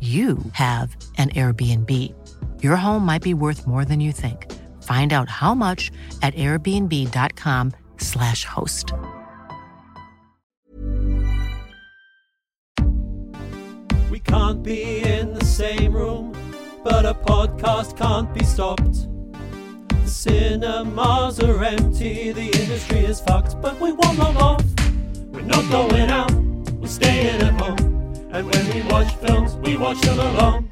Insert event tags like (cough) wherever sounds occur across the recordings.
you have an Airbnb. Your home might be worth more than you think. Find out how much at airbnb.com/slash host. We can't be in the same room, but a podcast can't be stopped. The cinemas are empty, the industry is fucked, but we won't log off. We're not going out, we're staying at home. And when we watch films, we watch them alone.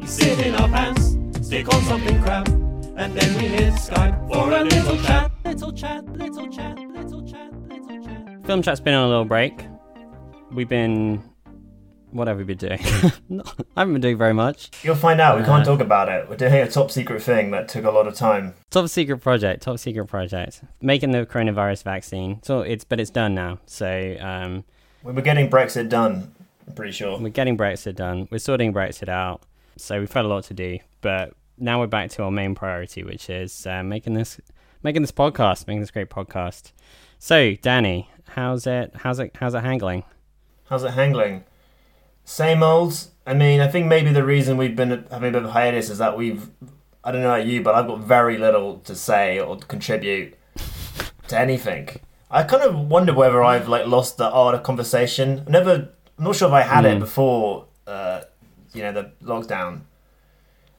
We sit in our pants, stick on something crap, and then we hit Skype for a little chat. Little chat, little chat, little chat, little chat. Film chat's been on a little break. We've been. What have we been doing? (laughs) I haven't been doing very much. You'll find out. We can't Uh, talk about it. We're doing a top secret thing that took a lot of time. Top secret project. Top secret project. Making the coronavirus vaccine. So it's but it's done now. So um, We were getting Brexit done. I'm pretty sure. we're getting Brexit done. We're sorting Brexit out. So we've had a lot to do. But now we're back to our main priority, which is uh, making this making this podcast, making this great podcast. So Danny, how's it? How's it? How's it handling? How's it handling? Same old. I mean, I think maybe the reason we've been having a bit of a hiatus is that we've. I don't know about you, but I've got very little to say or to contribute to anything. I kind of wonder whether I've like lost the art of conversation. I never. I'm not sure if I had it Mm. before. Uh, you know, the lockdown.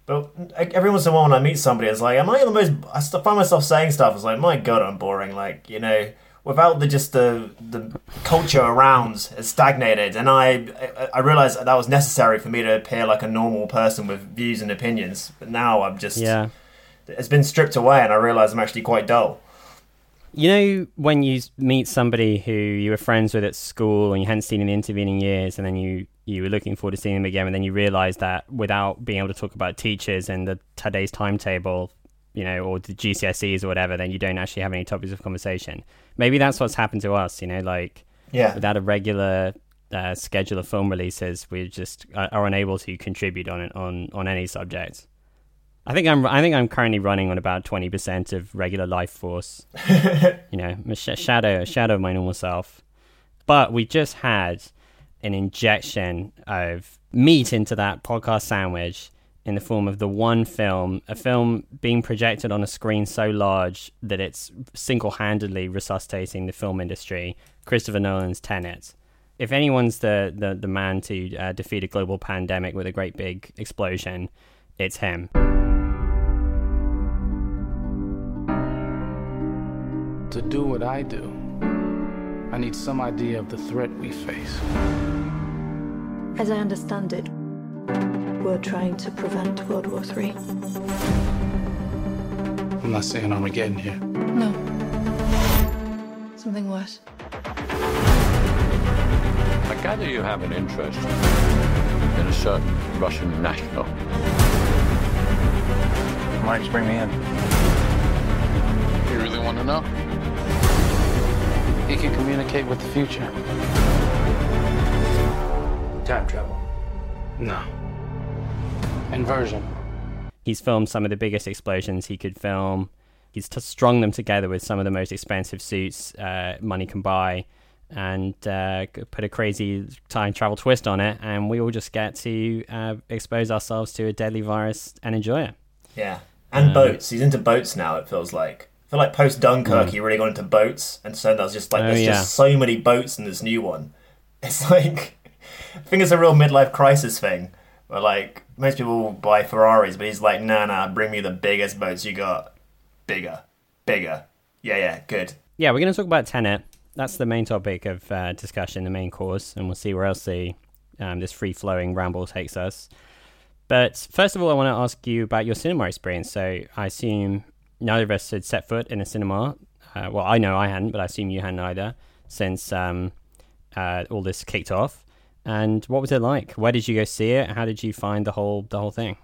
But every once in a while, when I meet somebody, it's like, am I the most? I find myself saying stuff. It's like, my god, I'm boring. Like, you know, without the just the the culture around has stagnated, and I I, I realized that, that was necessary for me to appear like a normal person with views and opinions. But now I'm just Yeah. it's been stripped away, and I realize I'm actually quite dull. You know when you meet somebody who you were friends with at school and you hadn't seen in the intervening years, and then you you were looking forward to seeing them again, and then you realise that without being able to talk about teachers and the today's timetable, you know, or the GCSEs or whatever, then you don't actually have any topics of conversation. Maybe that's what's happened to us. You know, like Yeah. without a regular uh, schedule of film releases, we just are, are unable to contribute on on on any subject. I think I'm I think I'm currently running on about twenty percent of regular life force. (laughs) you know, shadow a shadow of my normal self. But we just had an injection of meat into that podcast sandwich in the form of the one film, a film being projected on a screen so large that it's single-handedly resuscitating the film industry. Christopher Nolan's Tenet. If anyone's the the, the man to uh, defeat a global pandemic with a great big explosion, it's him. To do what I do, I need some idea of the threat we face. As I understand it, we're trying to prevent World War III. I'm not saying Armageddon here. No. Something worse. I gather you have an interest in a certain Russian national. Why just bring me in? You really want to know? He can communicate with the future. Time travel. No. Inversion. He's filmed some of the biggest explosions he could film. He's t- strung them together with some of the most expensive suits uh, money can buy, and uh, put a crazy time travel twist on it. And we all just get to uh, expose ourselves to a deadly virus and enjoy it. Yeah, and Um, boats. He's into boats now. It feels like. I feel like post Dunkirk, Mm. he really got into boats, and so there's just like Oh, there's yeah. just so many boats in this new one. (laughs) It's like I think it's a real midlife crisis thing. But like most people buy Ferraris, but he's like, nah, nah, bring me the biggest boats you got, bigger, bigger. Yeah, yeah, good. Yeah, we're going to talk about Tenet. That's the main topic of uh, discussion, the main course, and we'll see where else the um, this free flowing ramble takes us. But first of all, I want to ask you about your cinema experience. So I assume neither of us had set foot in a cinema. Uh, well, I know I hadn't, but I assume you hadn't either since um, uh, all this kicked off. And what was it like? Where did you go see it? How did you find the whole the whole thing?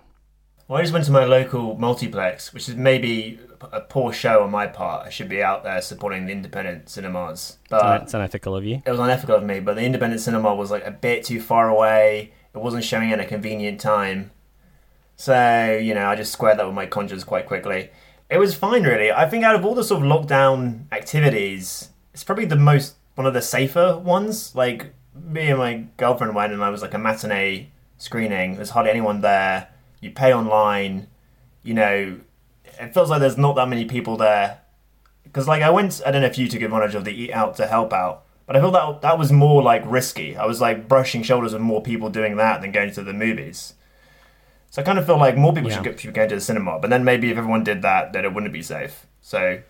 Well, I just went to my local multiplex, which is maybe a poor show on my part. I should be out there supporting the independent cinemas. But it's unethical of you. It was unethical of me, but the independent cinema was like a bit too far away. It wasn't showing at a convenient time. So, you know, I just squared that with my conscience quite quickly. It was fine, really. I think out of all the sort of lockdown activities, it's probably the most, one of the safer ones. Like, me and my girlfriend went and I was like a matinee screening. There's hardly anyone there. You pay online. You know, it feels like there's not that many people there. Because, like, I went, I don't know if you took advantage of the eat out to help out, but I feel that that was more like risky. I was like brushing shoulders with more people doing that than going to the movies. So I kind of feel like more people yeah. should, go, should go to the cinema. But then maybe if everyone did that, then it wouldn't be safe. So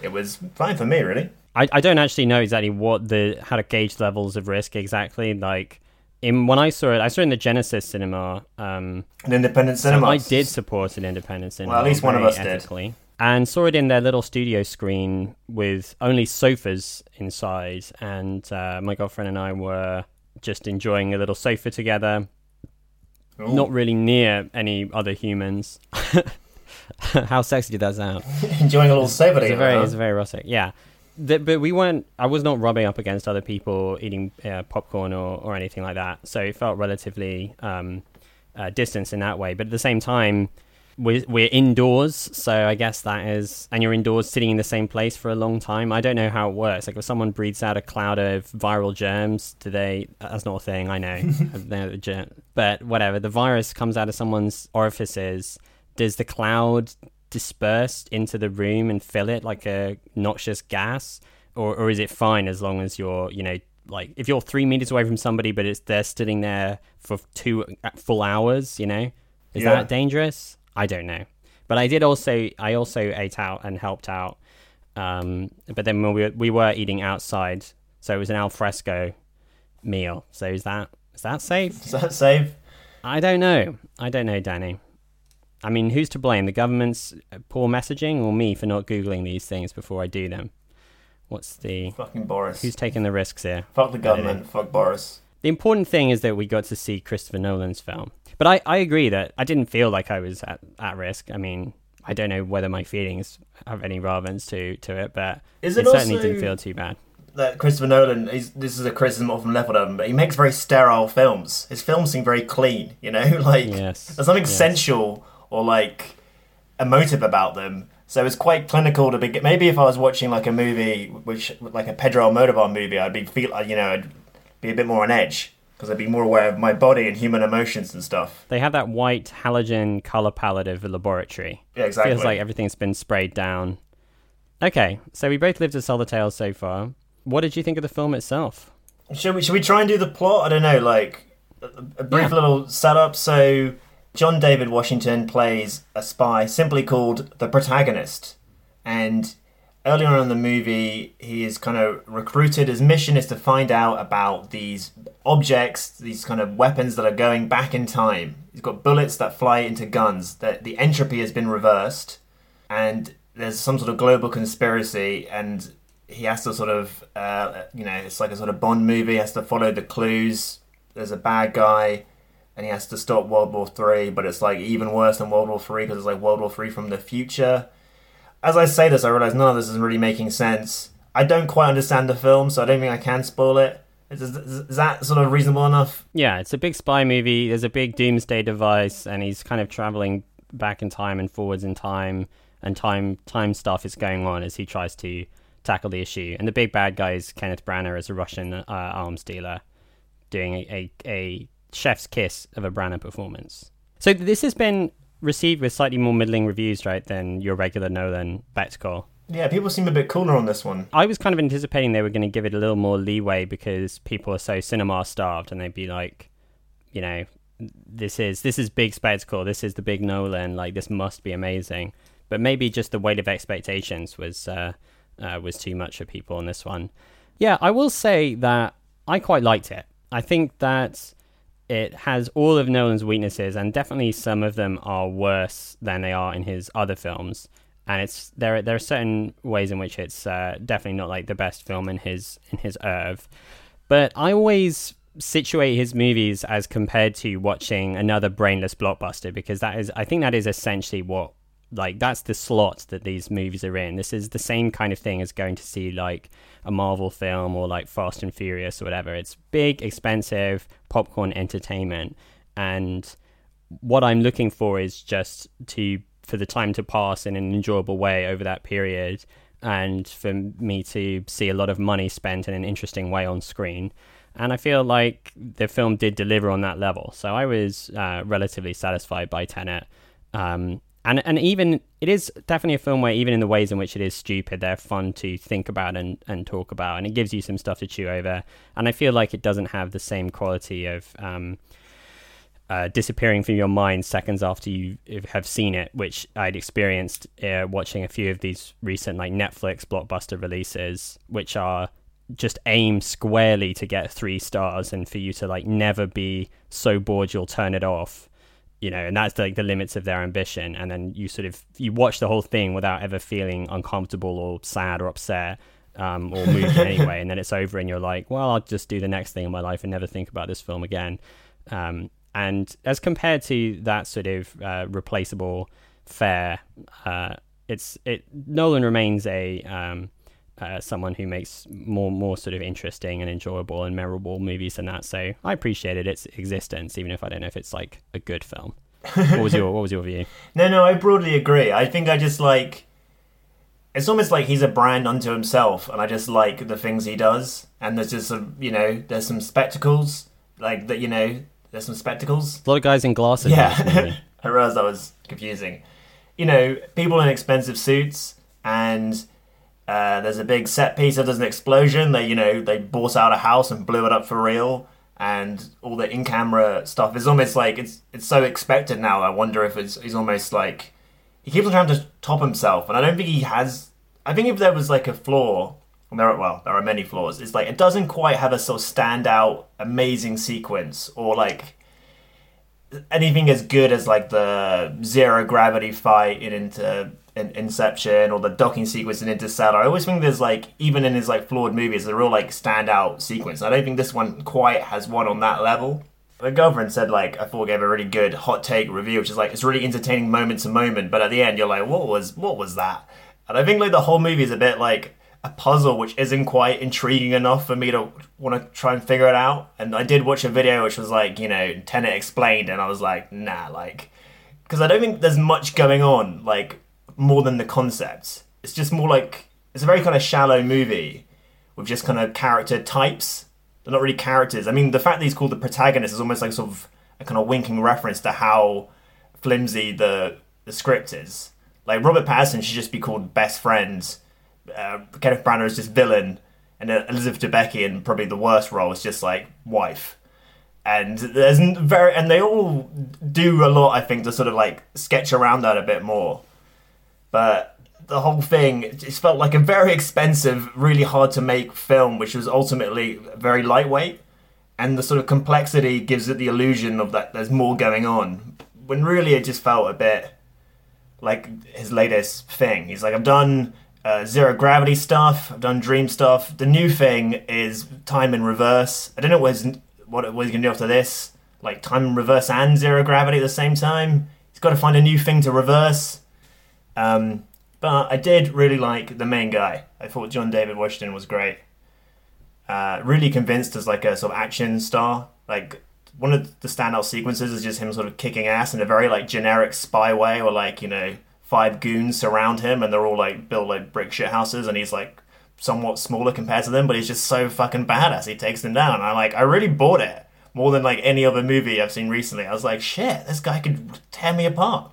it was fine for me, really. I, I don't actually know exactly what the how to gauge levels of risk exactly. Like in when I saw it, I saw it in the Genesis cinema. Um, an independent cinema. So I did support an independent cinema. Well, at least one of us ethically. did. And saw it in their little studio screen with only sofas inside, and uh, my girlfriend and I were just enjoying a little sofa together, Ooh. not really near any other humans. (laughs) How sexy did that sound? (laughs) enjoying a little together. It's very, it's very erotic. Yeah the, but we weren't. I was not rubbing up against other people eating uh, popcorn or, or anything like that. So it felt relatively um, uh, distance in that way. But at the same time, we're, we're indoors, so I guess that is, and you're indoors sitting in the same place for a long time. I don't know how it works. Like if someone breathes out a cloud of viral germs, do they? That's not a thing. I know, (laughs) the germ, but whatever. The virus comes out of someone's orifices. Does the cloud disperse into the room and fill it like a noxious gas, or or is it fine as long as you're you know like if you're three meters away from somebody but it's they're sitting there for two uh, full hours, you know, is yeah. that dangerous? I don't know, but I did also I also ate out and helped out, um, but then we were, we were eating outside, so it was an alfresco meal. So is that is that safe? Is that safe? I don't know. I don't know, Danny. I mean, who's to blame? The government's poor messaging or me for not Googling these things before I do them? What's the. Fucking Boris. Who's taking the risks here? Fuck the government. Fuck Boris. The important thing is that we got to see Christopher Nolan's film. But I, I agree that I didn't feel like I was at, at risk. I mean, I don't know whether my feelings have any relevance to, to it, but is it, it certainly didn't feel too bad. That Christopher Nolan, this is a criticism often leveled at him, but he makes very sterile films. His films seem very clean, you know? (laughs) like, yes. there's something yes. sensual or like emotive about them. So it's quite clinical to be. Maybe if I was watching like a movie, which like a Pedro Almodovar movie, I'd be feel you know I'd be a bit more on edge because I'd be more aware of my body and human emotions and stuff. They have that white halogen color palette of a laboratory. Yeah, exactly. Feels like everything's been sprayed down. Okay, so we both lived to sell the tale so far. What did you think of the film itself? Should we should we try and do the plot? I don't know, like a, a brief yeah. little setup. So John David Washington plays a spy simply called the protagonist. And earlier on in the movie, he is kind of recruited. His mission is to find out about these objects, these kind of weapons that are going back in time. He's got bullets that fly into guns, that the entropy has been reversed, and there's some sort of global conspiracy, and he has to sort of, uh, you know, it's like a sort of Bond movie, he has to follow the clues. There's a bad guy and he has to stop World War Three, but it's like even worse than World War Three because it's like World War Three from the future. As I say this, I realize none of this is really making sense. I don't quite understand the film, so I don't think I can spoil it. Is, is that sort of reasonable enough? Yeah, it's a big spy movie. There's a big doomsday device, and he's kind of traveling back in time and forwards in time, and time time stuff is going on as he tries to tackle the issue. And the big bad guy is Kenneth Branagh as a Russian uh, arms dealer, doing a, a, a chef's kiss of a Branagh performance. So this has been received with slightly more middling reviews, right, than your regular Nolan Spectacle. Yeah, people seem a bit cooler on this one. I was kind of anticipating they were going to give it a little more leeway because people are so cinema starved and they'd be like, you know, this is this is big spectacle. This is the big Nolan. Like this must be amazing. But maybe just the weight of expectations was uh, uh, was too much for people on this one. Yeah, I will say that I quite liked it. I think that it has all of Nolan's weaknesses, and definitely some of them are worse than they are in his other films. And it's there. There are certain ways in which it's uh, definitely not like the best film in his in his oeuvre. But I always situate his movies as compared to watching another brainless blockbuster because that is, I think, that is essentially what like that's the slot that these movies are in. This is the same kind of thing as going to see like a Marvel film or like Fast and Furious or whatever. It's big, expensive popcorn entertainment, and what I'm looking for is just to for the time to pass in an enjoyable way over that period, and for me to see a lot of money spent in an interesting way on screen. And I feel like the film did deliver on that level, so I was uh, relatively satisfied by Tenet. Um, and and even it is definitely a film where even in the ways in which it is stupid, they're fun to think about and, and talk about, and it gives you some stuff to chew over. And I feel like it doesn't have the same quality of um, uh, disappearing from your mind seconds after you have seen it, which I'd experienced uh, watching a few of these recent like Netflix blockbuster releases, which are just aim squarely to get three stars and for you to like never be so bored you'll turn it off you know, and that's like the limits of their ambition. And then you sort of you watch the whole thing without ever feeling uncomfortable or sad or upset um, or (laughs) moved in any way. And then it's over, and you're like, well, I'll just do the next thing in my life and never think about this film again. Um, and as compared to that sort of uh, replaceable fare, uh, it's it Nolan remains a um, uh, someone who makes more more sort of interesting and enjoyable and memorable movies than that. So I appreciated its existence, even if I don't know if it's like a good film. what was your What was your view? (laughs) No, no, I broadly agree. I think I just like. It's almost like he's a brand unto himself, and I just like the things he does. And there's just some, you know, there's some spectacles, like that. You know, there's some spectacles. A lot of guys in glasses. Yeah, (laughs) I realized that was confusing. You know, people in expensive suits and uh, there's a big set piece. There's an explosion. They, you know, they bought out a house and blew it up for real. And all the in-camera stuff is almost like it's it's so expected now. I wonder if it's he's almost like he keeps on trying to top himself, and I don't think he has. I think if there was like a flaw, and there are, well, there are many flaws. It's like it doesn't quite have a sort of standout, amazing sequence, or like anything as good as like the zero gravity fight in into in Inception or the docking sequence in Interstellar. I always think there's like even in his like flawed movies, a real like standout sequence. I don't think this one quite has one on that level. Girlfriend said like I thought gave a really good hot take review, which is like it's really entertaining moment to moment, but at the end you're like, what was what was that? And I think like the whole movie is a bit like a puzzle which isn't quite intriguing enough for me to want to try and figure it out. And I did watch a video which was like, you know, Tenet explained, and I was like, nah, like, because I don't think there's much going on. Like, more than the concept. It's just more like it's a very kind of shallow movie with just kind of character types. They're not really characters. I mean, the fact that he's called the protagonist is almost like sort of a kind of winking reference to how flimsy the the script is. Like Robert Pattinson should just be called best friend. Uh, Kenneth Branagh is just villain, and Elizabeth Debicki, in probably the worst role, is just like wife. And there's very, and they all do a lot, I think, to sort of like sketch around that a bit more but the whole thing just felt like a very expensive, really hard to make film, which was ultimately very lightweight. And the sort of complexity gives it the illusion of that there's more going on. When really it just felt a bit like his latest thing. He's like, I've done uh, zero gravity stuff, I've done dream stuff. The new thing is time in reverse. I don't know what, what, he's going to do after this. Like time in reverse and zero gravity at the same time. He's got to find a new thing to reverse. Um, but I did really like the main guy. I thought John David Washington was great. Uh, really convinced as like a sort of action star. Like one of the standout sequences is just him sort of kicking ass in a very like generic spy way, or like you know five goons surround him and they're all like built like brick shit houses, and he's like somewhat smaller compared to them, but he's just so fucking badass. He takes them down. I like I really bought it more than like any other movie I've seen recently. I was like, shit, this guy could tear me apart.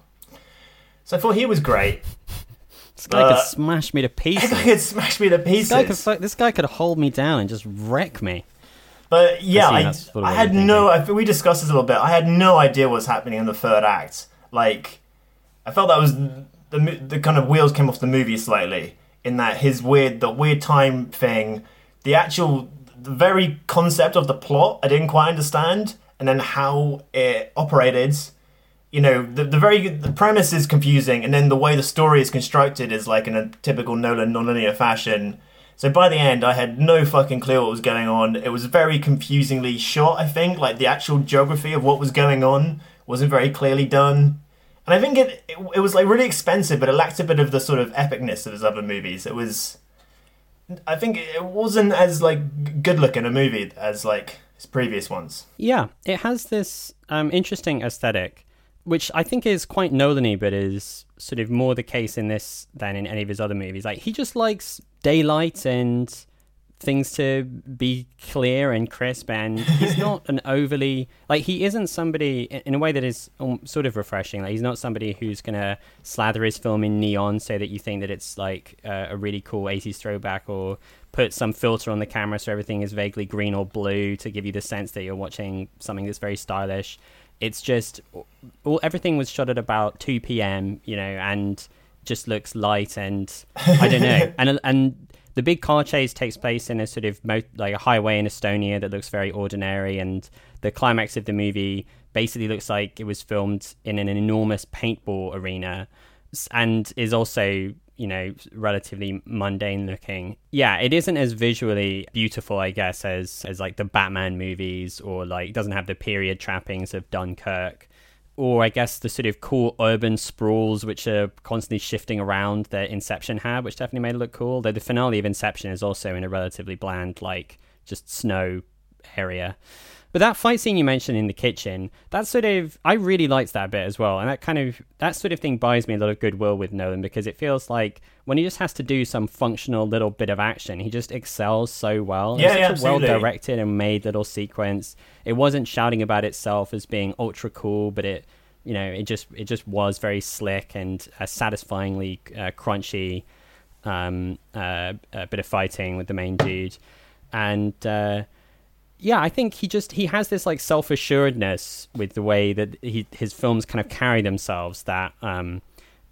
So I thought he was great. This guy uh, (laughs) could smash me to pieces. This guy could smash me to pieces. This guy could, this guy could hold me down and just wreck me. But yeah, I, that's sort of I had no. I, we discussed this a little bit. I had no idea what was happening in the third act. Like, I felt that was the the kind of wheels came off the movie slightly in that his weird the weird time thing, the actual the very concept of the plot I didn't quite understand, and then how it operated. You know, the the very the premise is confusing, and then the way the story is constructed is like in a typical Nolan nonlinear fashion. So by the end, I had no fucking clue what was going on. It was very confusingly shot. I think like the actual geography of what was going on wasn't very clearly done. And I think it, it it was like really expensive, but it lacked a bit of the sort of epicness of his other movies. It was, I think it wasn't as like good looking a movie as like his previous ones. Yeah, it has this um, interesting aesthetic, which I think is quite Nolan-y, but is sort of more the case in this than in any of his other movies. Like he just likes daylight and things to be clear and crisp, and he's not an overly like he isn't somebody in a way that is um, sort of refreshing. Like he's not somebody who's gonna slather his film in neon so that you think that it's like uh, a really cool 80s throwback or put some filter on the camera so everything is vaguely green or blue to give you the sense that you're watching something that's very stylish. It's just all everything was shot at about 2 p.m. you know, and just looks light and I don't know. (laughs) and and the big car chase takes place in a sort of mo- like a highway in Estonia that looks very ordinary, and the climax of the movie basically looks like it was filmed in an enormous paintball arena, and is also you know relatively mundane looking. Yeah, it isn't as visually beautiful, I guess, as as like the Batman movies, or like doesn't have the period trappings of Dunkirk or I guess the sort of cool urban sprawls which are constantly shifting around that Inception had, which definitely made it look cool. Though the finale of Inception is also in a relatively bland, like just snow area. But that fight scene you mentioned in the kitchen, that sort of I really liked that bit as well, and that kind of that sort of thing buys me a lot of goodwill with Nolan because it feels like when he just has to do some functional little bit of action, he just excels so well. Yeah, it's yeah, such a well directed and made little sequence. It wasn't shouting about itself as being ultra cool, but it you know it just it just was very slick and uh, satisfyingly uh, crunchy. Um, uh, a bit of fighting with the main dude, and. Yeah, I think he just he has this like self assuredness with the way that he his films kind of carry themselves that um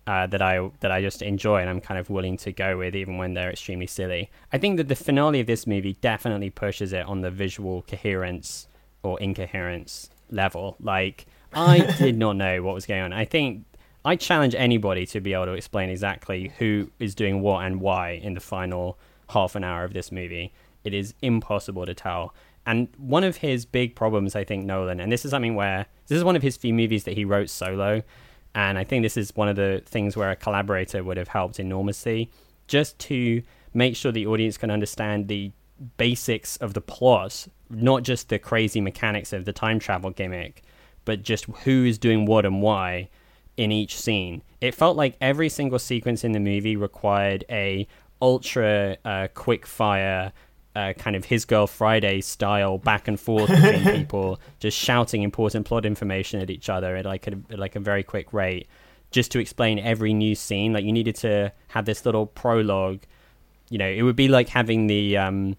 uh, that I that I just enjoy and I'm kind of willing to go with even when they're extremely silly. I think that the finale of this movie definitely pushes it on the visual coherence or incoherence level. Like I (laughs) did not know what was going on. I think I challenge anybody to be able to explain exactly who is doing what and why in the final half an hour of this movie. It is impossible to tell. And one of his big problems, I think, Nolan, and this is something where this is one of his few movies that he wrote solo, and I think this is one of the things where a collaborator would have helped enormously, just to make sure the audience can understand the basics of the plot, not just the crazy mechanics of the time travel gimmick, but just who is doing what and why in each scene. It felt like every single sequence in the movie required a ultra uh, quick fire uh, kind of his girl Friday style back and forth between (laughs) people, just shouting important plot information at each other at like a, at like a very quick rate, just to explain every new scene. Like you needed to have this little prologue. You know, it would be like having the um,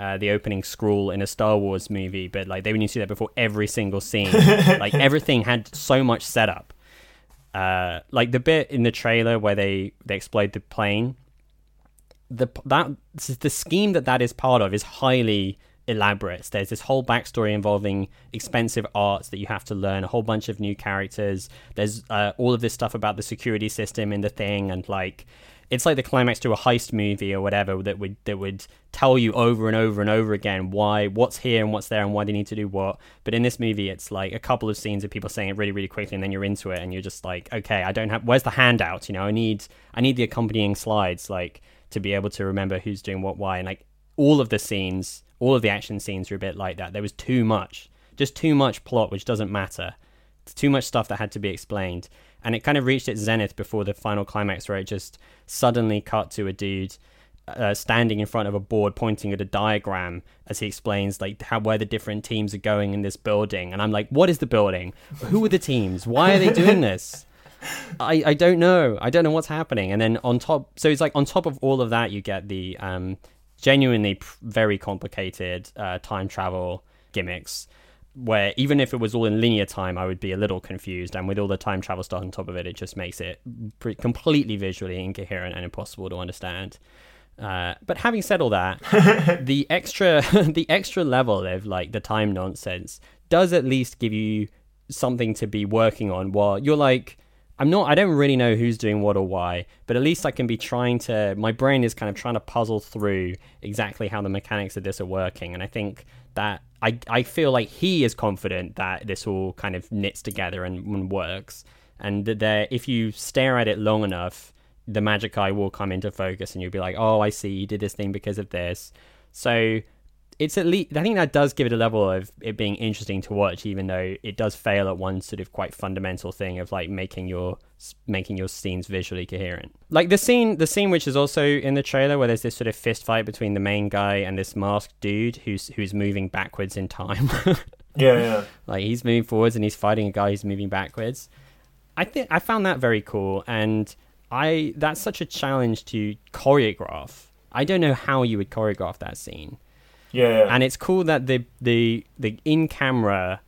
uh, the opening scroll in a Star Wars movie, but like they would need to do that before every single scene. (laughs) like everything had so much setup. Uh, like the bit in the trailer where they they explode the plane the that the scheme that that is part of is highly elaborate. There's this whole backstory involving expensive arts that you have to learn, a whole bunch of new characters. There's uh, all of this stuff about the security system in the thing, and like it's like the climax to a heist movie or whatever that would that would tell you over and over and over again why what's here and what's there and why they need to do what. But in this movie, it's like a couple of scenes of people saying it really really quickly, and then you're into it, and you're just like, okay, I don't have where's the handout? You know, I need I need the accompanying slides like to be able to remember who's doing what why. And like all of the scenes all of the action scenes were a bit like that. There was too much just too much plot which doesn't matter. It's too much stuff that had to be explained. And it kind of reached its zenith before the final climax where it just suddenly cut to a dude uh, standing in front of a board pointing at a diagram as he explains like how where the different teams are going in this building. And i'm like what is the building? Who are the teams? Why are they doing (laughs) this I, I don't know. I don't know what's happening. And then on top, so it's like on top of all of that, you get the um, genuinely pr- very complicated uh, time travel gimmicks. Where even if it was all in linear time, I would be a little confused, and with all the time travel stuff on top of it, it just makes it pre- completely visually incoherent and impossible to understand. Uh, but having said all that, (laughs) the extra (laughs) the extra level of like the time nonsense does at least give you something to be working on while you're like I'm not I don't really know who's doing what or why, but at least I can be trying to my brain is kind of trying to puzzle through exactly how the mechanics of this are working and I think that I I feel like he is confident that this all kind of knits together and, and works and that there if you stare at it long enough the magic eye will come into focus and you'll be like, oh, I see, you did this thing because of this. So it's at least, I think that does give it a level of it being interesting to watch, even though it does fail at one sort of quite fundamental thing of like making your making your scenes visually coherent. Like the scene, the scene which is also in the trailer where there's this sort of fist fight between the main guy and this masked dude who's who's moving backwards in time. (laughs) yeah, yeah. Like he's moving forwards and he's fighting a guy who's moving backwards. I think I found that very cool and I that's such a challenge to choreograph. I don't know how you would choreograph that scene. Yeah, and it's cool that the the the in camera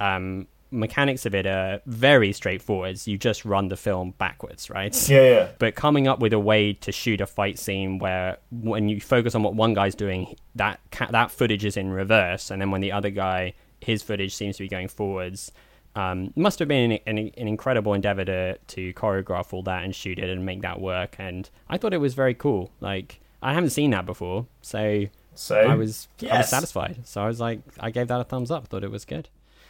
um, mechanics of it are very straightforward. You just run the film backwards, right? Yeah, yeah. But coming up with a way to shoot a fight scene where when you focus on what one guy's doing, that ca- that footage is in reverse, and then when the other guy his footage seems to be going forwards um, must have been an, an, an, incredible endeavor to, to choreograph all that and shoot it and make that work. And I thought it was very cool. Like I haven't seen that before, so so I was yes. I was satisfied. So I was like, I gave that a thumbs up. Thought it was good.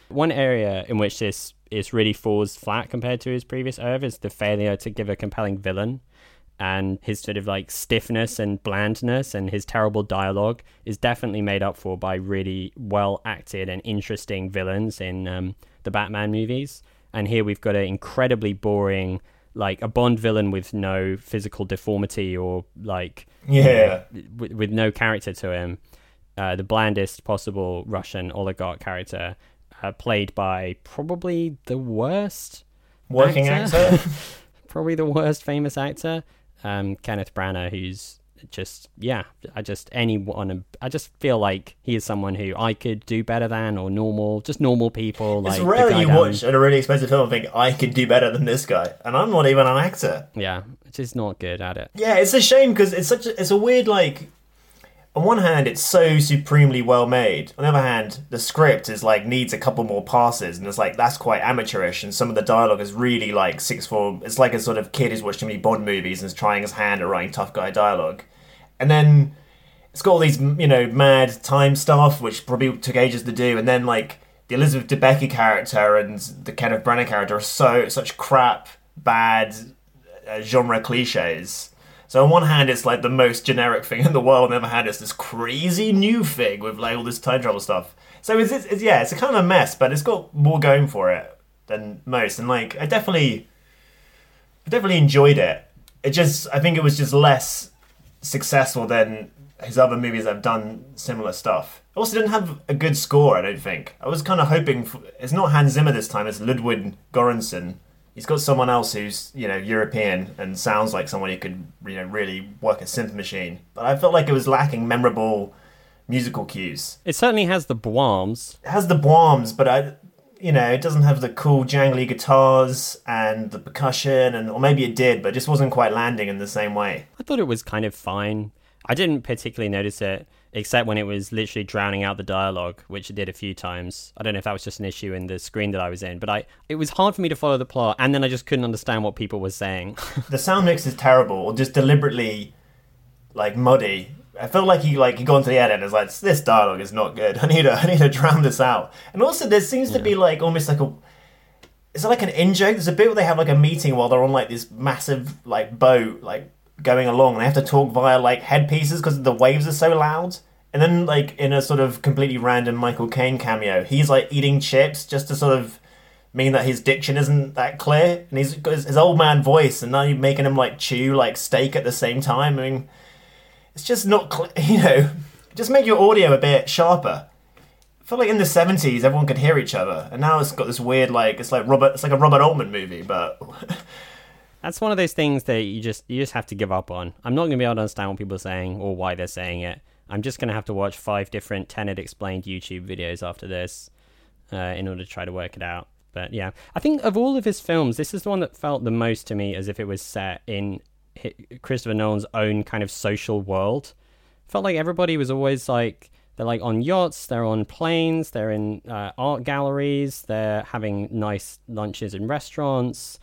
One area in which this is really falls flat compared to his previous oeuvre is the failure to give a compelling villain. And his sort of like stiffness and blandness and his terrible dialogue is definitely made up for by really well acted and interesting villains in um, the Batman movies. And here we've got an incredibly boring, like a Bond villain with no physical deformity or like yeah, you know, with, with, no character to him. Uh, the blandest possible Russian oligarch character, uh, played by probably the worst working actor, actor? (laughs) probably the worst famous actor, um, Kenneth Branagh, who's just yeah i just anyone i just feel like he is someone who i could do better than or normal just normal people it's like rare you down... watch a really expensive film and think i could do better than this guy and i'm not even an actor. Yeah just not good at it. Yeah it's a shame because it's such a, it's a weird like on one hand it's so supremely well made. On the other hand the script is like needs a couple more passes and it's like that's quite amateurish and some of the dialogue is really like six form it's like a sort of kid who's watched too many bond movies and is trying his hand at writing tough guy dialogue. And then it's got all these you know mad time stuff which probably took ages to do and then like the elizabeth debicki character and the kenneth branagh character are so such crap bad uh, genre cliches so on one hand, it's like the most generic thing in the world. On hand, it's this crazy new thing with like all this time travel stuff. So it's, it's, it's yeah, it's a kind of a mess, but it's got more going for it than most. And like, I definitely, I definitely enjoyed it. It just, I think it was just less successful than his other movies that have done similar stuff. It also didn't have a good score, I don't think. I was kind of hoping for, it's not Hans Zimmer this time, it's Ludwig Göransson he's got someone else who's you know European and sounds like someone who could you know really work a synth machine. But I felt like it was lacking memorable musical cues. It certainly has the boams. It has the boams, but I you know it doesn't have the cool jangly guitars and the percussion and or maybe it did, but it just wasn't quite landing in the same way. I thought it was kind of fine. I didn't particularly notice it except when it was literally drowning out the dialogue, which it did a few times. I don't know if that was just an issue in the screen that I was in, but I it was hard for me to follow the plot, and then I just couldn't understand what people were saying. (laughs) the sound mix is terrible, or just deliberately like muddy. I felt like he like he got into the edit and was like, "This dialogue is not good. (laughs) I need to I need to drown this out." And also, there seems to be like almost like a is it like an in joke? There's a bit where they have like a meeting while they're on like this massive like boat, like going along and they have to talk via like headpieces because the waves are so loud. And then like in a sort of completely random Michael Caine cameo, he's like eating chips just to sort of mean that his diction isn't that clear, and he's got his, his old man voice, and now you're making him like chew like steak at the same time. I mean, it's just not cl- (laughs) you know, just make your audio a bit sharper. I feel like in the seventies everyone could hear each other, and now it's got this weird like it's like Robert, it's like a Robert Altman movie, but (laughs) That's one of those things that you just you just have to give up on. I'm not going to be able to understand what people are saying or why they're saying it. I'm just going to have to watch five different Tenet explained YouTube videos after this uh, in order to try to work it out. But yeah, I think of all of his films, this is the one that felt the most to me as if it was set in Christopher Nolan's own kind of social world. Felt like everybody was always like they're like on yachts, they're on planes, they're in uh, art galleries, they're having nice lunches in restaurants.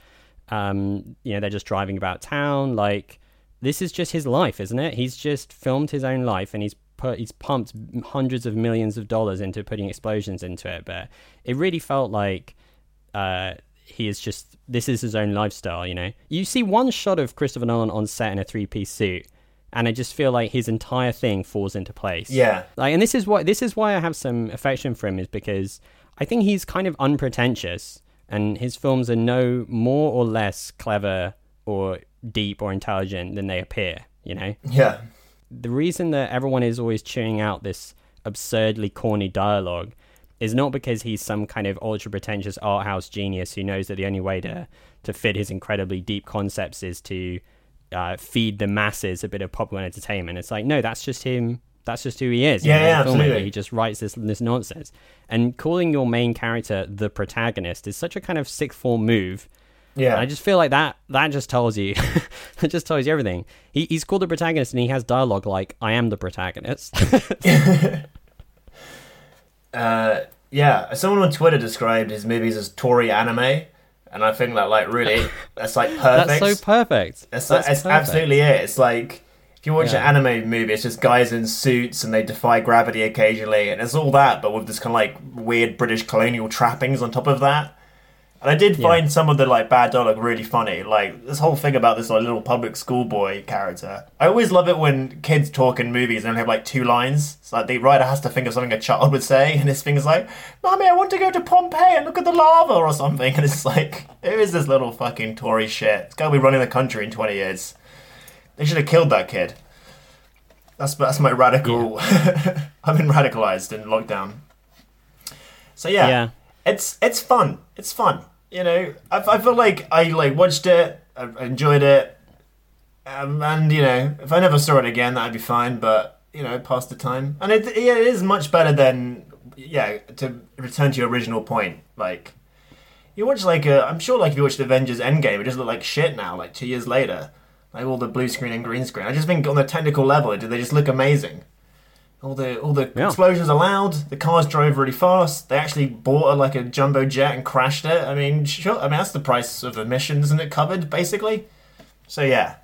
Um, you know, they're just driving about town. Like this is just his life, isn't it? He's just filmed his own life and he's put he's pumped hundreds of millions of dollars into putting explosions into it. But it really felt like uh, he is just this is his own lifestyle. You know, you see one shot of Christopher Nolan on set in a three piece suit. And I just feel like his entire thing falls into place. Yeah. Like, and this is why this is why I have some affection for him is because I think he's kind of unpretentious, and his films are no more or less clever or deep or intelligent than they appear. You know. Yeah. The reason that everyone is always chewing out this absurdly corny dialogue is not because he's some kind of ultra pretentious art house genius who knows that the only way to to fit his incredibly deep concepts is to uh, feed the masses a bit of popcorn entertainment. It's like no, that's just him. That's just who he is. Yeah, yeah, as a filmmaker, absolutely. He just writes this this nonsense. And calling your main character the protagonist is such a kind of sick form move. Yeah. I just feel like that that just tells you (laughs) that just tells you everything. He, he's called the protagonist and he has dialogue like I am the protagonist. (laughs) (laughs) Uh, yeah, someone on Twitter described his movies as Tory anime, and I think that like really that's like perfect. That's so perfect. That's, That's that's perfect. absolutely it. It's like if you watch Yeah. an anime movie, it's just guys in suits and they defy gravity occasionally, and it's all that, but with this kind of like weird British colonial trappings on top of that. And I did Yeah. find some of the like bad dialogue really funny. Like this whole thing about this like little public schoolboy character. I always love it when kids talk in movies and only have like two lines. It's like the writer has to think of something a child would say, and his thing is like, "Mommy, I want to go to Pompeii and look at the lava" or something. (laughs) And it's like, there is this little fucking Tory shit. It's gonna be running the country in twenty years. They should have killed that kid. That's that's my radical. (laughs) I've been radicalized in lockdown. So yeah, Yeah. it's it's fun. It's fun. You know, I, I feel like I like watched it, I enjoyed it, um, and you know, if I never saw it again, that'd be fine. But you know, past the time, and it yeah, it is much better than yeah. To return to your original point, like you watch like uh, I'm sure like if you watched Avengers Endgame, it just looked like shit now. Like two years later, like all the blue screen and green screen. I just think on the technical level, did they just look amazing? All the all the Yeah. explosions are loud. The cars drove really fast. They actually bought a, like a jumbo jet and crashed it. I mean, sure. I mean that's the price of emissions, isn't it covered basically? So yeah,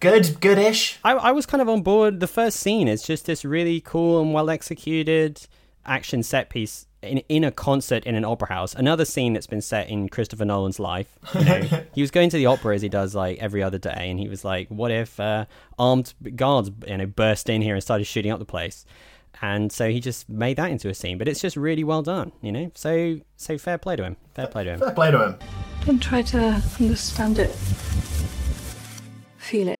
good, goodish. I, I was kind of on board. The first scene is just this really cool and well executed action set piece in, in a concert in an opera house. Another scene that's been set in Christopher Nolan's life. You know, (laughs) he was going to the opera as he does like every other day, and he was like, "What if uh, armed guards you know burst in here and started shooting up the place?" And so he just made that into a scene, but it's just really well done, you know. So so fair play to him. Fair play to him. Fair play to him. Don't try to understand it. Feel it.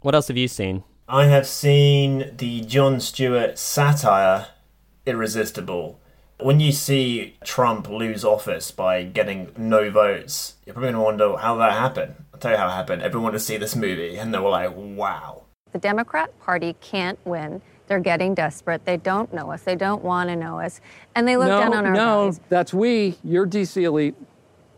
What else have you seen? I have seen the Jon Stewart satire Irresistible. When you see Trump lose office by getting no votes, you're probably going to wonder how that happened. I'll tell you how it happened. Everyone wanted to see this movie, and they were like, wow. The Democrat Party can't win. They're getting desperate. They don't know us. They don't want to know us. And they look no, down on our no, values. that's we. You're DC elite.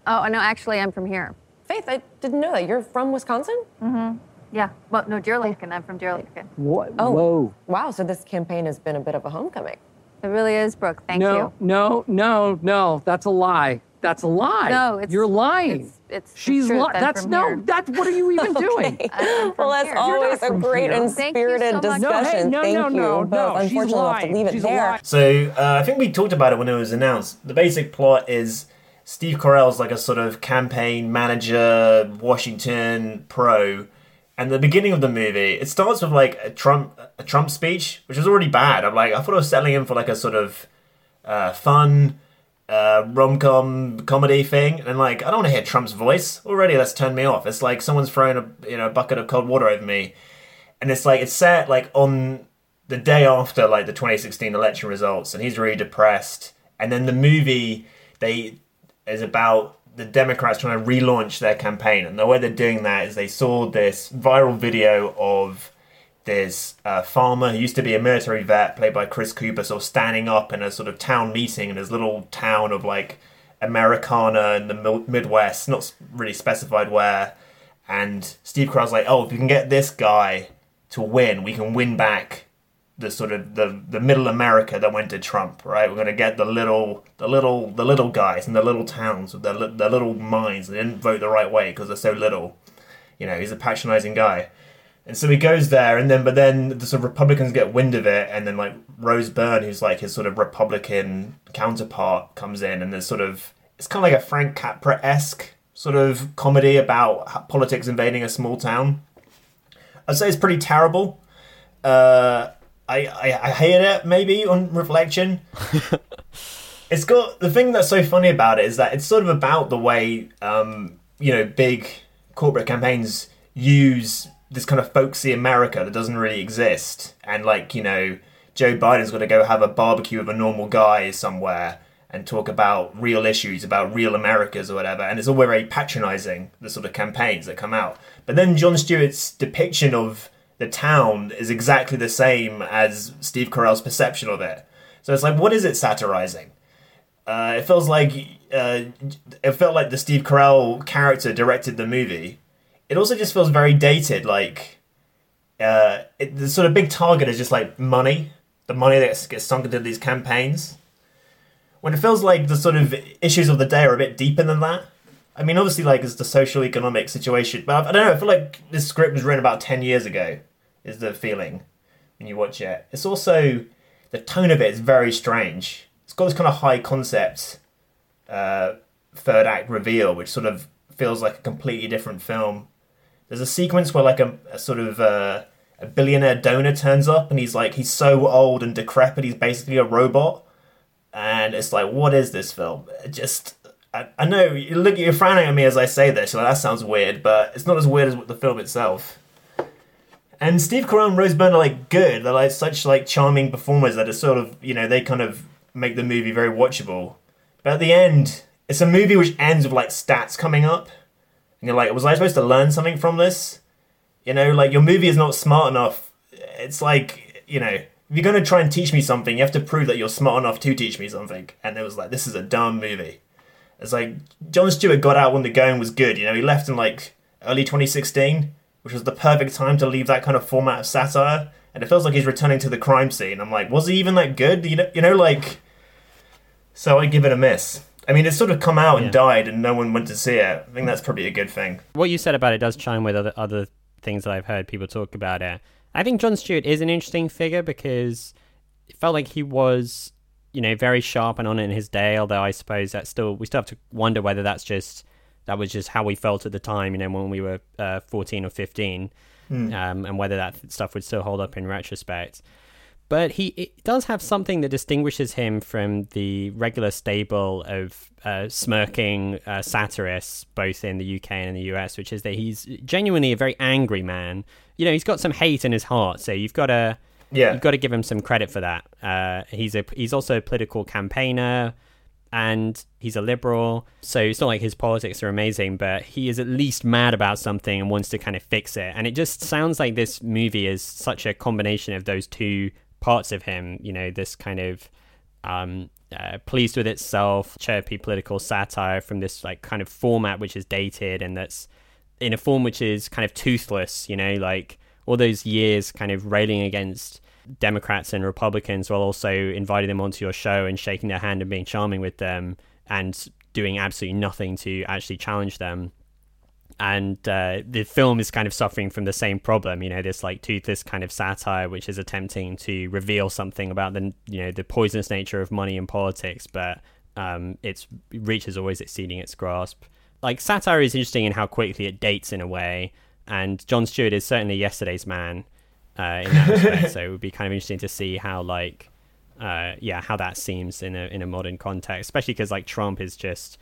Oh, no, actually, I'm from here. Faith, I didn't know that. You're from Wisconsin? Mm-hmm. Yeah. Well, no, Deerlaken. I'm from Deerlaken. What? Oh, Whoa. wow. So this campaign has been a bit of a homecoming. It really is, Brooke. Thank no, you. no, no, no. No. That's a lie. That's a lie. No, it's you're lying. It's, it's She's lying. That's no. here. That's what are you even (laughs) doing? Okay. I'm well, that's here. always a great here. and spirited so discussion. No, hey, no, Thank no, you. no, but no. She's unfortunately, we'll have to lying. leave it She's there. lying. So uh, I think we talked about it when it was announced. The basic plot is Steve Carell's like a sort of campaign manager, Washington pro, and the beginning of the movie it starts with like a Trump a Trump speech, which was already bad. I'm like I thought I was settling in for like a sort of uh, fun uh, rom com comedy thing, and like I don't want to hear Trump's voice already. That's turned me off. It's like someone's throwing a you know bucket of cold water over me, and it's like it's set like on the day after like the 2016 election results, and he's really depressed. And then the movie they is about the Democrats trying to relaunch their campaign, and the way they're doing that is they saw this viral video of this uh, farmer who used to be a military vet, played by Chris Cooper, sort of standing up in a sort of town meeting in his little town of like Americana in the Midwest, not really specified where. And Steve Carell's like, "Oh, if we can get this guy to win, we can win back the sort of the the middle America that went to Trump, right? We're gonna get the little the little the little guys in the little towns with their their little minds. They didn't vote the right way because they're so little. You know, he's a patronizing guy." And so he goes there, and then but then the sort of Republicans get wind of it, and then like Rose Byrne, who's like his sort of Republican counterpart, comes in, and there's sort of it's kind of like a Frank Capra esque sort of comedy about politics invading a small town. I'd say it's pretty terrible. Uh, I, I I hate it maybe on reflection. (laughs) it's got the thing that's so funny about it is that it's sort of about the way um, you know big corporate campaigns use this kind of folksy America that doesn't really exist, and like you know Joe Biden's got to go have a barbecue with a normal guy somewhere and talk about real issues, about real Americas or whatever, and it's all very patronizing the sort of campaigns that come out. But then Jon Stewart's depiction of the town is exactly the same as Steve Carell's perception of it. So it's like, what is it satirizing? Uh, it feels like uh, it felt like the Steve Carell character directed the movie. It also just feels very dated. Like uh, it, the sort of big target is just like money, the money that gets, sunk into these campaigns. When it feels like the sort of issues of the day are a bit deeper than that. I mean, obviously, like it's the social economic situation, but I don't know. I feel like this script was written about ten years ago. Is the feeling when you watch it? It's also the tone of it is very strange. It's got this kind of high concept uh, third act reveal, which sort of feels like a completely different film. There's a sequence where like a, a sort of uh, a billionaire donor turns up, and he's like he's so old and decrepit, he's basically a robot, and it's like, what is this film? It just I, I know you look you're frowning at me as I say this, so that sounds weird, but it's not as weird as the film itself. And Steve Carell and Rose Byrne are like good. They're like such like charming performers that are sort of you know they kind of make the movie very watchable. But at the end, it's a movie which ends with like stats coming up, and you're like, was I supposed to learn something from this? You know, like your movie is not smart enough. It's like you know, if you're gonna try and teach me something, you have to prove that you're smart enough to teach me something. And it was like, this is a dumb movie. It's like Jon Stewart got out when the going was good. You know, he left in like early 2016, which was the perfect time to leave that kind of format of satire. And it feels like he's returning to the crime scene. I'm like, was he even that good? You know, you know, like. So I give it a miss. I mean, it's sort of come out and Yeah. died, and no one went to see it. I think that's probably a good thing. What you said about it does chime with other other things that I've heard people talk about it. I think Jon Stewart is an interesting figure because it felt like he was, you know, very sharp and on it in his day. Although I suppose that still we still have to wonder whether that's just that was just how we felt at the time, you know, when we were uh, fourteen or fifteen, Hmm. um, and whether that stuff would still hold up in retrospect. But he it does have something that distinguishes him from the regular stable of uh, smirking uh, satirists, both in the UK and in the US, which is that he's genuinely a very angry man. You know, he's got some hate in his heart, so you've got to Yeah. you've got to give him some credit for that. Uh, he's a he's also a political campaigner, and he's a liberal. So it's not like his politics are amazing, but he is at least mad about something and wants to kind of fix it. And it just sounds like this movie is such a combination of those two parts of him. You know, this kind of um, uh, pleased with itself, chirpy political satire from this like kind of format which is dated and that's in a form which is kind of toothless. You know, like all those years kind of railing against Democrats and Republicans while also inviting them onto your show and shaking their hand and being charming with them and doing absolutely nothing to actually challenge them. And uh, the film is kind of suffering from the same problem, you know, this like toothless kind of satire, which is attempting to reveal something about the, you know, the poisonous nature of money in politics, but um, its reach is always exceeding its grasp. Like satire is interesting in how quickly it dates in a way, and Jon Stewart is certainly yesterday's man uh, in that respect. so it would be kind of interesting to see how like uh, yeah how that seems in a in a modern context, especially because like Trump is just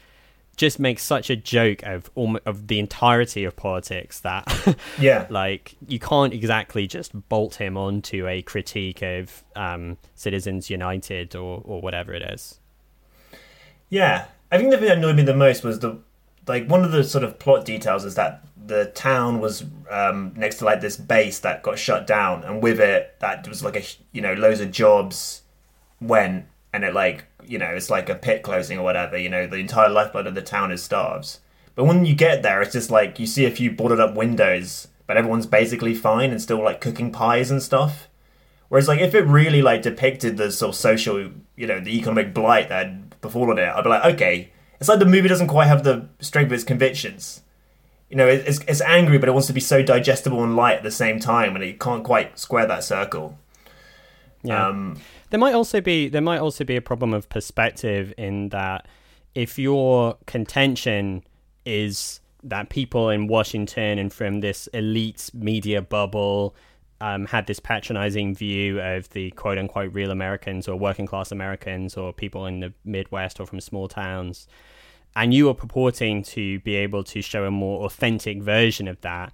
just makes such a joke of of the entirety of politics that (laughs) yeah like you can't exactly just bolt him onto a critique of um, Citizens United or or whatever it is. Yeah, I think the thing that annoyed me the most was the like one of the sort of plot details is that the town was um, next to like this base that got shut down, and with it, that was like a you know loads of jobs went, and it like you know it's like a pit closing or whatever. You know the entire lifeblood of the town is starves. But when you get there, it's just like you see a few boarded up windows, but everyone's basically fine and still like cooking pies and stuff. Whereas like if it really like depicted the sort of social, you know, the economic blight that had befallen it, I'd be like, okay, it's like the movie doesn't quite have the strength of its convictions. You know, it's it's angry, but it wants to be so digestible and light at the same time, and it can't quite square that circle. Yeah. Um, there might also be there might also be a problem of perspective in that if your contention is that people in Washington and from this elite media bubble um, had this patronizing view of the quote unquote real Americans or working class Americans or people in the Midwest or from small towns. And you are purporting to be able to show a more authentic version of that,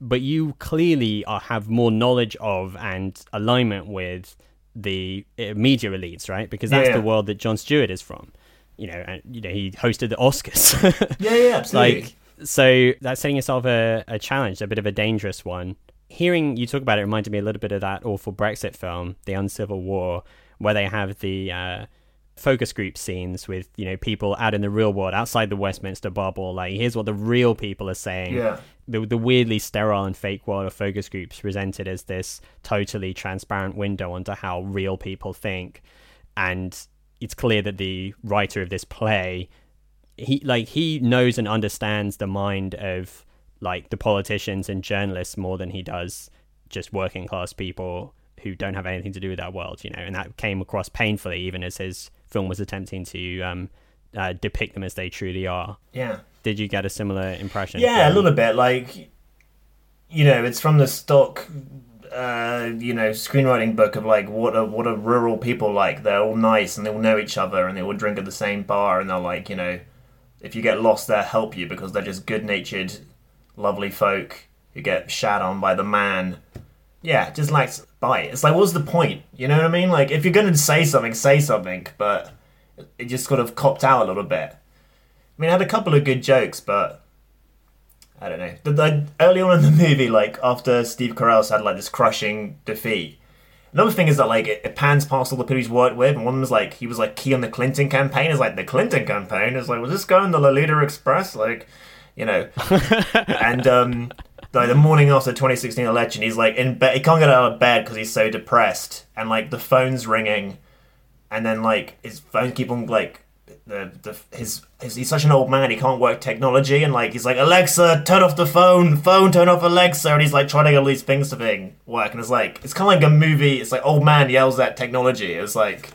but you clearly are, have more knowledge of and alignment with the uh, media elites, right? Because that's yeah. the world that Jon Stewart is from. You know, and you know he hosted the Oscars. (laughs) yeah, yeah, absolutely. Like, so that's setting yourself a, a challenge, a bit of a dangerous one hearing you talk about it reminded me a little bit of that awful Brexit film, The Uncivil War, where they have the uh, focus group scenes with you know people out in the real world, outside the Westminster bubble. Like, here's what the real people are saying. Yeah. The, the weirdly sterile and fake world of focus groups presented as this totally transparent window onto how real people think, and it's clear that the writer of this play, he like he knows and understands the mind of like the politicians and journalists more than he does just working class people who don't have anything to do with that world, you know, and that came across painfully even as his film was attempting to um, uh, depict them as they truly are. Yeah. Did you get a similar impression? Yeah, from... a little bit. Like, you know, it's from the stock, uh, you know, screenwriting book of like what are what are rural people like? They're all nice and they all know each other and they all drink at the same bar and they're like, you know, if you get lost, they'll help you because they're just good natured lovely folk who get shat on by the man. Yeah, just like bite. It's like, what's the point? You know what I mean? Like, if you're going to say something, say something, but it just sort of copped out a little bit. I mean, it had a couple of good jokes, but I don't know. The, the, early on in the movie, like after Steve Carell's had like this crushing defeat. Another thing is that like it, it pans past all the people he's worked with, and one was like he was like key on the Clinton campaign. Is like the Clinton campaign is like was this going the Lolita Express? Like you know. (laughs) and um, like the morning after the 2016 election, he's like in bed. He can't get out of bed because he's so depressed, and like the phone's ringing, and then like his phone keep on like the, the his, his, he's such an old man he can't work technology and like he's like Alexa turn off the phone phone turn off Alexa and he's like trying to get all these things to thing work and it's like it's kind of like a movie it's like old man yells at technology it's like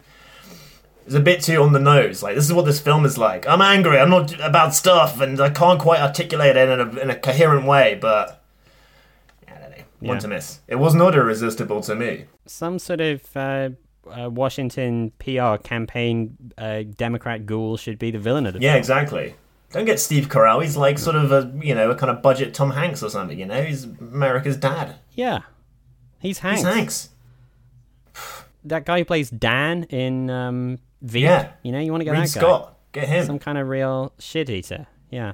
It's a bit too on the nose. Like this is what this film is like. I'm angry. I'm not about stuff, and I can't quite articulate it in a, in a coherent way. But I. One to miss. It was not irresistible to me. Some sort of uh, uh, Washington PR campaign uh, Democrat ghoul should be the villain of the yeah, film. exactly. Don't get Steve Carell. He's like sort of a you know a kind of budget Tom Hanks or something. You know, he's America's dad. Yeah, he's Hanks. He's Hanks. that guy who plays Dan in um, V. Yeah. You know, you want to get Reid that guy. Scott. Get him. Some kind of real shit eater. Yeah.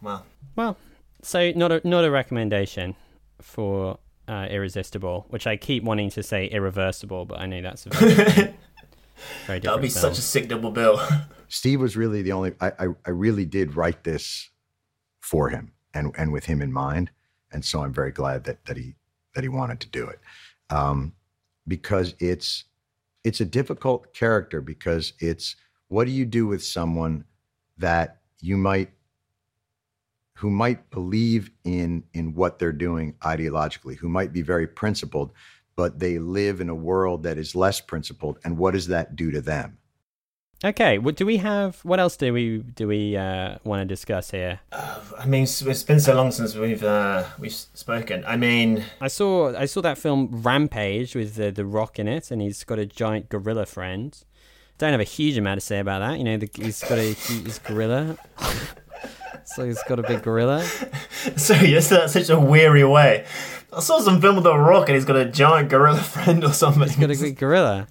Well. Well, so not a not a recommendation for uh, irresistible, which I keep wanting to say irreversible, but I know that's a very, (laughs) very That'll be film. such a sick double bill. (laughs) Steve was really the only. I, I I really did write this for him and and with him in mind, and so I'm very glad that that he that he wanted to do it, um, because it's it's a difficult character because it's what do you do with someone that you might who might believe in in what they're doing ideologically, who might be very principled, but they live in a world that is less principled, and what does that do to them? Okay, what do we have? What else do we do we uh, want to discuss here? I mean, it's it's been so long since we've uh, we've spoken. I mean, I saw I saw that film Rampage with the the Rock in it, and he's got a giant gorilla friend. Don't have a huge amount to say about that. You know, the, he's got a he's gorilla, (laughs) so he's got a big gorilla. (laughs) sorry, you said that such a weary way. I saw some film with The Rock, and he's got a giant gorilla (laughs) friend or something. He's got a big gorilla.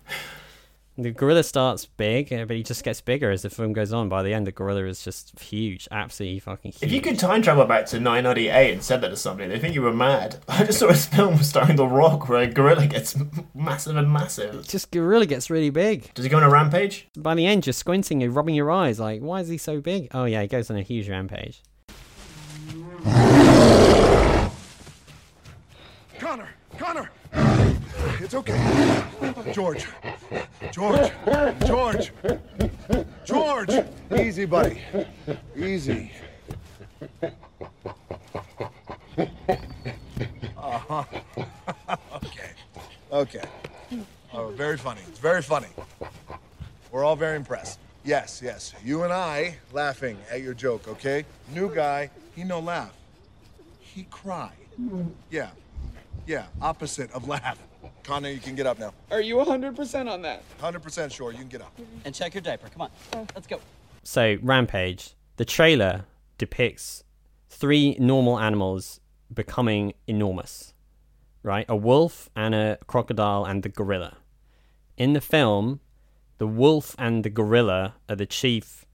The gorilla starts big, uh, but he just gets bigger as the film goes on. By the end, the gorilla is just huge, absolutely fucking huge. If you could time travel back to 1998 and said that to somebody, they think you were mad. (laughs) I just saw a film starring The Rock where a gorilla gets massive and massive. It Just gorilla gets really big. Does he go on a rampage? By the end, you're squinting, you're rubbing your eyes, like, why is he so big? Oh yeah, he goes on a huge rampage. Connor! Connor! It's okay. George. George. George. George. Easy, buddy. Easy. Uh-huh. (laughs) okay. Okay. Oh, very funny. It's very funny. We're all very impressed. Yes, yes. You and I laughing at your joke, okay? New guy, he no laugh. He cry. Yeah. Yeah, opposite of laugh. Connor, you can get up now. Are you 100% on that? 100% sure, you can get up. And check your diaper. Come on. Oh. Let's go. So, Rampage, the trailer depicts three normal animals becoming enormous, right? A wolf and a crocodile and the gorilla. In the film, the wolf and the gorilla are the chief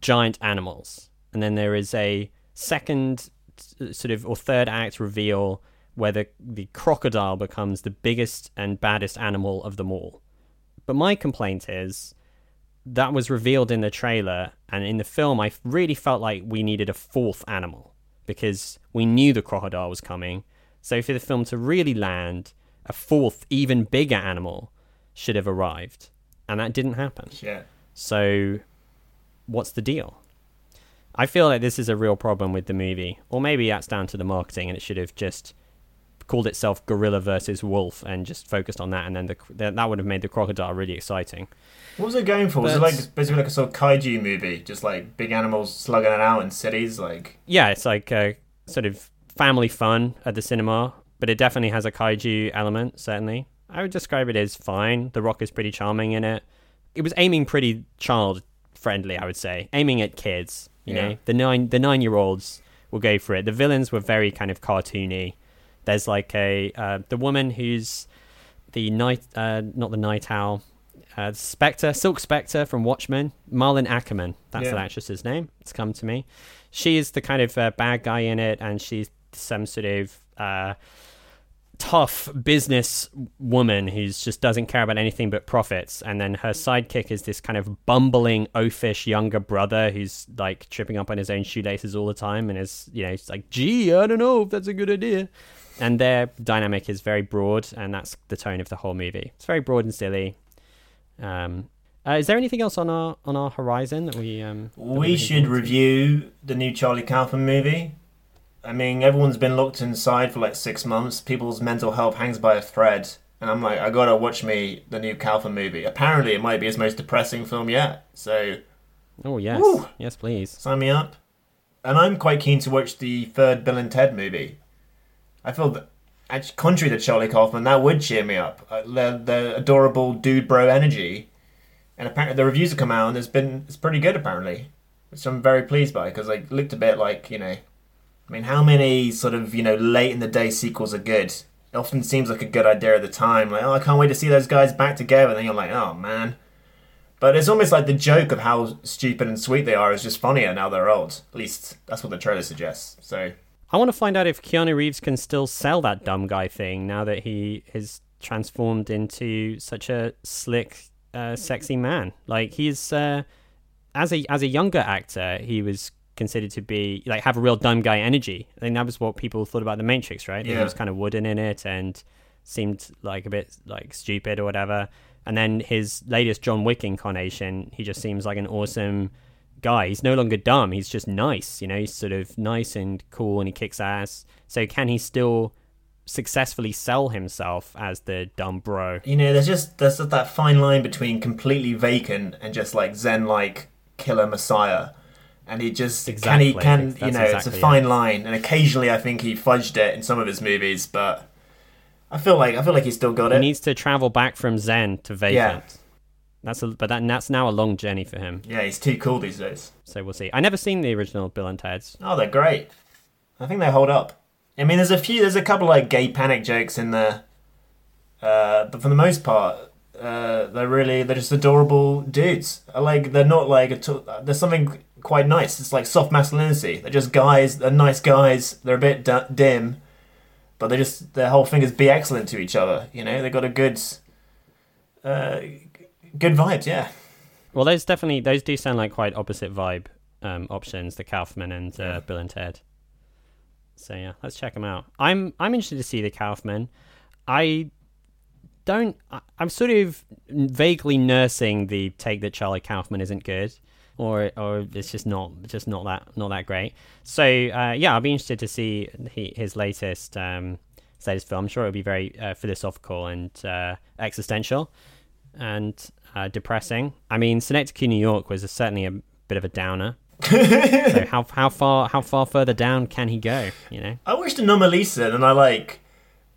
giant animals. And then there is a second sort of or third act reveal where the, the crocodile becomes the biggest and baddest animal of them all. But my complaint is that was revealed in the trailer, and in the film, I really felt like we needed a fourth animal because we knew the crocodile was coming. So, for the film to really land, a fourth, even bigger animal should have arrived, and that didn't happen. Yeah. So, what's the deal? I feel like this is a real problem with the movie, or maybe that's down to the marketing, and it should have just called itself Gorilla versus Wolf and just focused on that, and then the, that would have made the crocodile really exciting. What was it going for? was it like basically like a sort of kaiju movie, just like big animals slugging it out in cities? Like yeah, it's like a sort of family fun at the cinema, but it definitely has a kaiju element. Certainly, I would describe it as fine. The Rock is pretty charming in it. It was aiming pretty child friendly, I would say, aiming at kids. You Yeah. know, the nine the nine year olds will go for it. The villains were very kind of cartoony. There's like a uh, the woman who's the night, uh, not the night owl, uh, Spectre, Silk Spectre from Watchmen, Malin Akerman. That's Yeah. the actress's name. It's come to me. She is the kind of uh, bad guy in it, and she's some sort of uh, tough business woman who just doesn't care about anything but profits. And then her sidekick is this kind of bumbling, oafish younger brother who's like tripping up on his own shoelaces all the time and is, you know, it's like, gee, I don't know if that's a good idea. And their dynamic is very broad, and that's the tone of the whole movie. It's very broad and silly. Um, uh, is there anything else on our on our horizon that we um, that we should forward to? review the new Charlie Kaufman movie. I mean, everyone's been locked inside for like six months. People's mental health hangs by a thread, and I'm like, I gotta watch me the new Kaufman movie. Apparently, it might be his most depressing film yet. So Oh yes, Woo! yes, please. sign me up. And I'm quite keen to watch the third Bill and Ted movie. I feel that, contrary to Charlie Kaufman, that would cheer me up. Uh, the, the adorable dude bro energy. And apparently, the reviews have come out and it's been it's pretty good apparently, which I'm very pleased by because like looked a bit like you know, I mean, how many sort of you know late in the day sequels are good? It often seems like a good idea at the time, like oh I can't wait to see those guys back together. And then you're like oh man, but it's almost like the joke of how stupid and sweet they are is just funnier now they're old. At least that's what the trailer suggests. So I want to find out if Keanu Reeves can still sell that dumb guy thing now that he is transformed into such a slick, uh, sexy man. Like he's uh, as a as a younger actor, he was considered to be like have a real dumb guy energy. I think that was what people thought about The Matrix, right? That He was kind of wooden in it and seemed like a bit like stupid or whatever. And then his latest John Wick incarnation, he just seems like an awesome guy. He's no longer dumb. He's just nice. You know, he's sort of nice and cool, and he kicks ass. So can he still successfully sell himself as the dumb bro? You know, there's just there's just that fine line between completely vacant and just like zen like killer messiah. And he just Exactly. can he can That's you know it's a fine it. line, and occasionally I think he fudged it in some of his movies, but I feel like I feel like he's still got He it. He needs to travel back from Zen to vacant. That's a, but that, that's now a long journey for him. Yeah, he's too cool these days. So we'll see. I never seen the original Bill and Ted's. Oh, they're great. I think they hold up. I mean, there's a few, there's a couple like gay panic jokes in there, uh, but for the most part, uh, they're really they're just adorable dudes. I like they're not like at all, there's something quite nice. It's like soft masculinity. They're just guys. They're nice guys. They're a bit d- dim, but they just their whole thing is be excellent to each other. You know, they got a good, uh, good vibes. Yeah. Well, those definitely those do sound like quite opposite vibe um, options, the Kaufman and uh, Bill and Ted. So yeah, let's check them out. I'm I'm interested to see the Kaufman. I don't. I- I'm sort of vaguely nursing the take that Charlie Kaufman isn't good, or or it's just not just not that not that great. So uh, yeah, I'll be interested to see he, his latest um, his latest film. I'm sure it'll be very uh, philosophical and uh, existential and uh, depressing. I mean, Synecdoche, New York was certainly a bit of a downer. (laughs) so how how far how far further down can he go? You know. I watched Anomalisa and I like,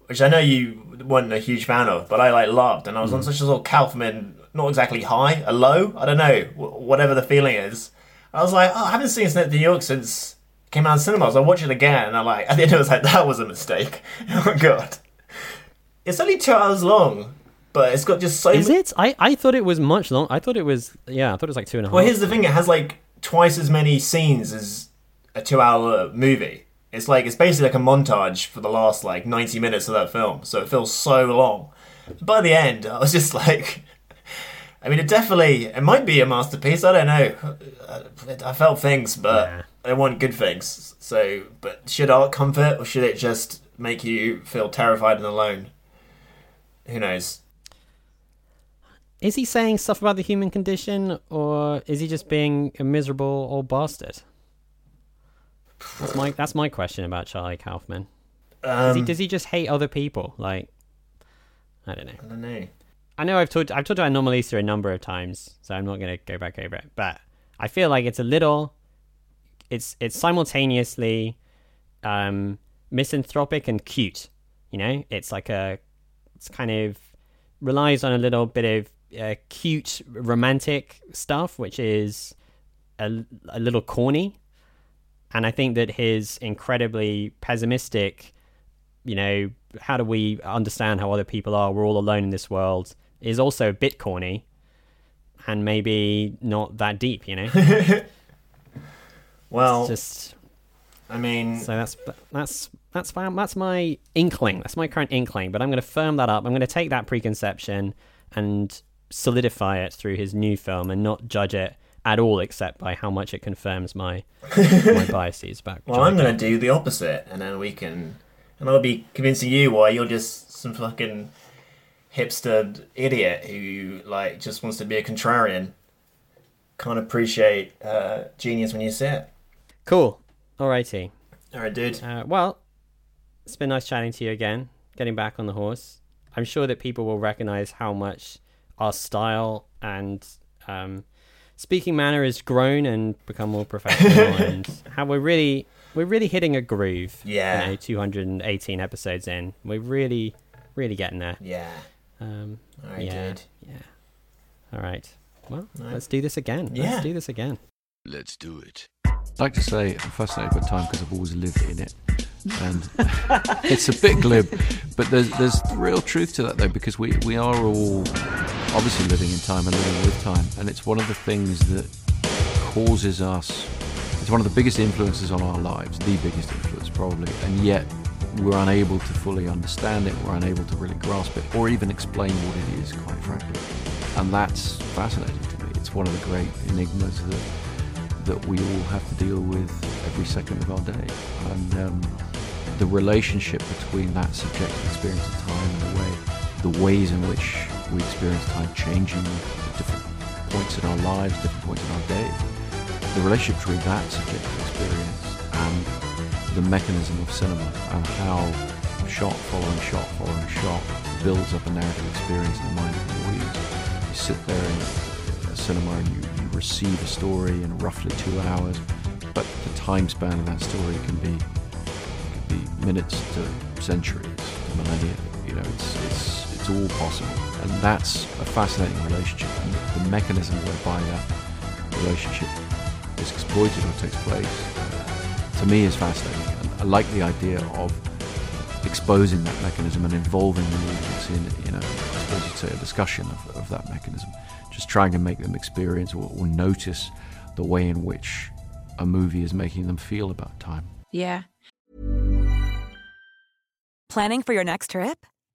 which I know you weren't a huge fan of, but I like loved, and I was on Mm. such a sort of Kaufman, not exactly high, a low. I don't know, whatever the feeling is. I was like, oh, I haven't seen Snap New York since it came out in cinemas. I watched it again, and I like, at the end, I was like, that was a mistake. (laughs) oh my god, it's only two hours long, but it's got just so. Is it? I, I thought it was much long. I thought it was yeah. I thought it was like two and a half. Well, here's the thing: it has like twice as many scenes as a two-hour movie. It's like it's basically like a montage for the last like 90 minutes of that film, so it feels so long. By the end, I was (laughs) just like, I mean, it definitely it might be a masterpiece. I don't know. I felt things, but they weren't good things. So, but should art comfort or should it just make you feel terrified and alone? Who knows? Is he saying stuff about the human condition, or is he just being a miserable old bastard? That's my that's my question about Charlie Kaufman. does, he, Um, does he just hate other people? Like, I don't know. I don't know. I know I've talked I've talked about Anomalisa a number of times, so I'm not going to go back over it. But I feel like it's a little, it's it's simultaneously um, misanthropic and cute. You know, it's like a, it's kind of relies on a little bit of uh, cute romantic stuff, which is a, a little corny. And I think that his incredibly pessimistic, you know, how do we understand how other people are? We're all alone in this world, is also a bit corny and maybe not that deep, you know? (laughs) Well, It's just I mean, so that's that's that's my, that's my inkling. That's my current inkling. But I'm going to firm that up. I'm going to take that preconception and solidify it through his new film, and not judge it at all, except by how much it confirms my (laughs) my biases back. Well, I'm going to do the opposite, and then we can, and I'll be convincing you why you're just some fucking hipster idiot who like just wants to be a contrarian. Can't appreciate uh, genius when you see it. Cool. Alrighty. All right, dude. Uh, well, it's been nice chatting to you again. Getting back on the horse. I'm sure that people will recognize how much our style and um, speaking manner has grown and become more professional, (laughs) and how we're really we're really hitting a groove. Yeah. You know, 218 episodes in, we're really really getting there. Yeah. Um, All right, yeah. dude. Yeah. All right. Well, All right. let's do this again. Yeah. Let's do this again. Let's do it. I'd like to say I'm fascinated by time because I've always lived in it. And (laughs) it's a bit glib, but there's there's real truth to that though because we, we are all obviously living in time and living with time, and it's one of the things that causes us. It's one of the biggest influences on our lives, the biggest influence probably, and yet we're unable to fully understand it. We're unable to really grasp it, or even explain what it is, quite frankly. And that's fascinating to me. It's one of the great enigmas that that we all have to deal with every second of our day. And um, the relationship between that subjective experience of time and the way, the ways in which we experience time changing at different points in our lives, different points in our day. The relationship between that subjective experience and the mechanism of cinema and how shot following shot following shot builds up a narrative experience in the mind of the audience. You sit there in a cinema and you, you receive a story in roughly two hours, but the time span of that story can be minutes to centuries to millennia. You know, it's it's it's all possible, and that's a fascinating relationship. And the mechanism whereby that relationship is exploited or takes place, to me, is fascinating. And I like the idea of exposing that mechanism and involving the audience in, in a, I suppose you'd say, a discussion of, of that mechanism. Just trying to make them experience or, or notice the way in which a movie is making them feel about time. Yeah. Planning for your next trip?